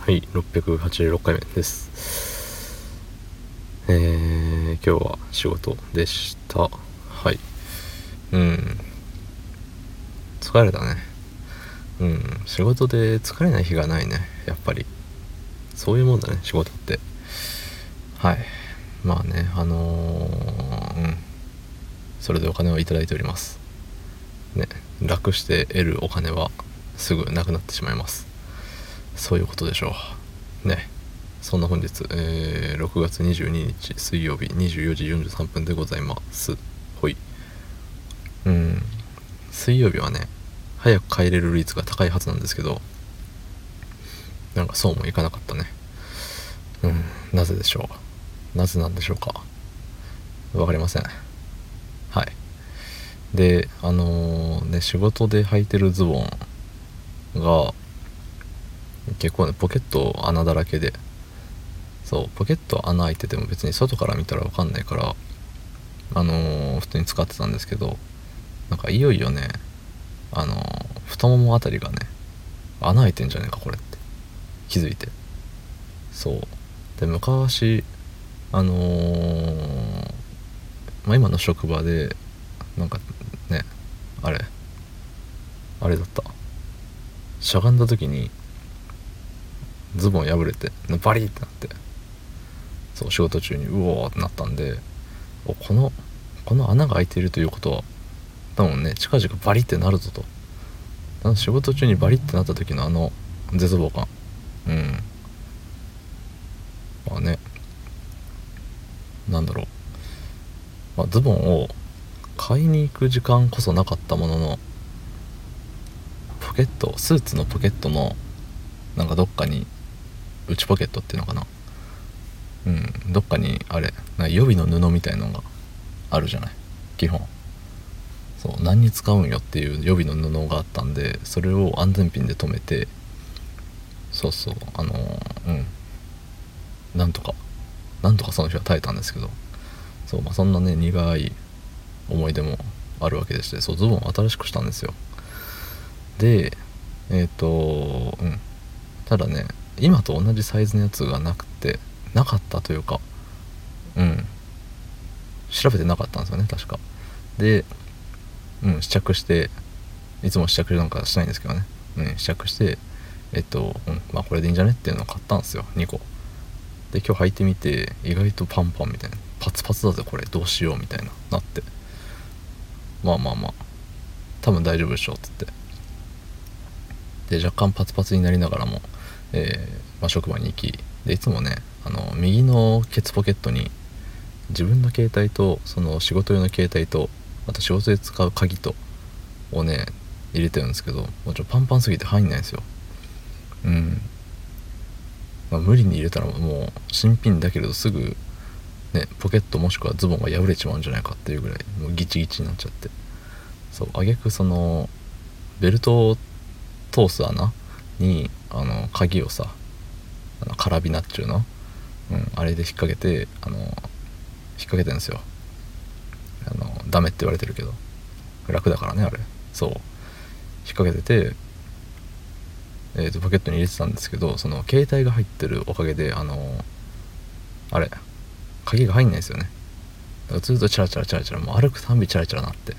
はい686回目です。えー、今日は仕事でした。はい。うん。疲れたね。うん。仕事で疲れない日がないね。やっぱり。そういうもんだね仕事って。はい。まあねあのー、うん。それでお金を頂いております。ね。楽して得るお金はすぐなくなってしまいます。そういうことでしょう。ね。そんな本日、えー、6月22日水曜日24時43分でございます。ほい。うん。水曜日はね早く帰れる率が高いはずなんですけどなんかそうもいかなかったね。うん。なぜでしょう。なぜなんでしょうか。分かりません。はい。であのー、ね仕事で履いてるズボンが結構ねポケット穴だらけで。そうポケット穴開いてても別に外から見たら分かんないからあのー、普通に使ってたんですけどなんかいよいよねあのー、太ももあたりがね穴開いてんじゃねえかこれって気づいて。そう。で昔あのー、まあ、今の職場でなんかねあれあれだった。しゃがんだ時にズボン破れてバリってなってそう仕事中にうおーってなったんでこのこの穴が開いているということは多分ね近々バリってなるぞと。あの仕事中にバリってなった時のあの絶望感。うん。まあね。なんだろう、まあ、ズボンを買いに行く時間こそなかったもののポケットスーツのポケットのなんかどっかに内ポケットっていうのかな？うん。どっかにあれ予備の布みたいのがあるじゃない？基本。そう。何に使うんよっていう予備の布があったんでそれを安全ピンで留めてそうそう。あのうん。なんとかなんとかその日は耐えたんですけどそう、まあ、そんなね苦い思い出もあるわけでしてそう。ズボンを新しくしたんですよ。でえっ、ー、とうん。ただね今と同じサイズのやつがなくてなかったというかうん。調べてなかったんですよね確か。でうん試着していつも試着なんかしないんですけどね。うん試着してえっと、うん、まあこれでいいんじゃねっていうのを買ったんですよ2個。で今日履いてみて意外とパンパンみたいな。パツパツだぜこれどうしようみたいななって。まあまあまあ。多分大丈夫でしょうっつって。で若干パツパツになりながらも、えー、まあ、職場に行きでいつもねあの右のケツポケットに自分の携帯とその仕事用の携帯とあと仕事で使う鍵とをね入れてるんですけどもちろんパンパンすぎて入んないんですよ。うん、まあ、無理に入れたらもう新品だけれどすぐねポケットもしくはズボンが破れちまうんじゃないかっていうぐらいもうギチギチになっちゃって。そうあげくそのベルトを通す穴にあの鍵をさあのカラビナっちゅうの、うん、あれで引っ掛けてあの引っ掛けてるんですよ。あのダメって言われてるけど。楽だからねあれ。そう。引っ掛けててえーと、ポケットに入れてたんですけどその携帯が入ってるおかげであのあれ鍵が入んないですよね。ずっとチャラチャラチャラチャラもう歩くたんびチャラチャラなって。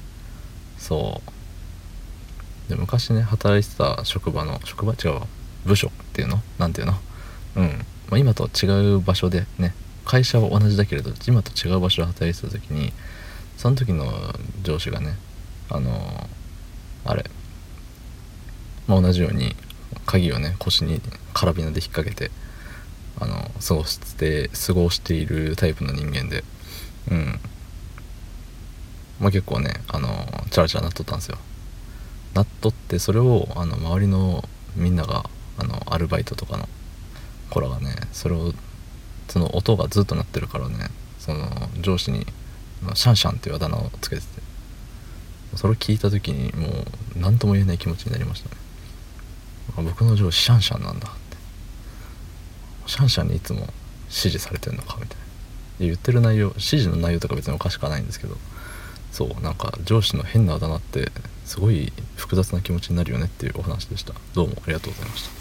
そう。で昔ね働いてた職場の職場？違うわ。部署っていうの？何ていうの？うん、まあ、今とは違う場所でね。会社は同じだけれど今と違う場所で働いてた時にその時の上司がねあのあれ、まあ、同じように鍵をね腰にカラビナで引っ掛けてあの過ごして過ごしているタイプの人間で。うん。まあ結構ねあのチャラチャラなっとったんですよ。なっとってそれをあの周りのみんながあのアルバイトとかの子らがねそれをその音がずっと鳴ってるからねその上司にシャンシャンっていうあだ名をつけててそれを聞いた時にもう何とも言えない気持ちになりましたね。僕の上司シャンシャンなんだって。シャンシャンにいつも指示されてるのかみたいな。言ってる内容指示の内容とか別におかしくはないんですけどそうなんか上司の変なあだ名ってすごい複雑な気持ちになるよねっていうお話でした。どうもありがとうございました。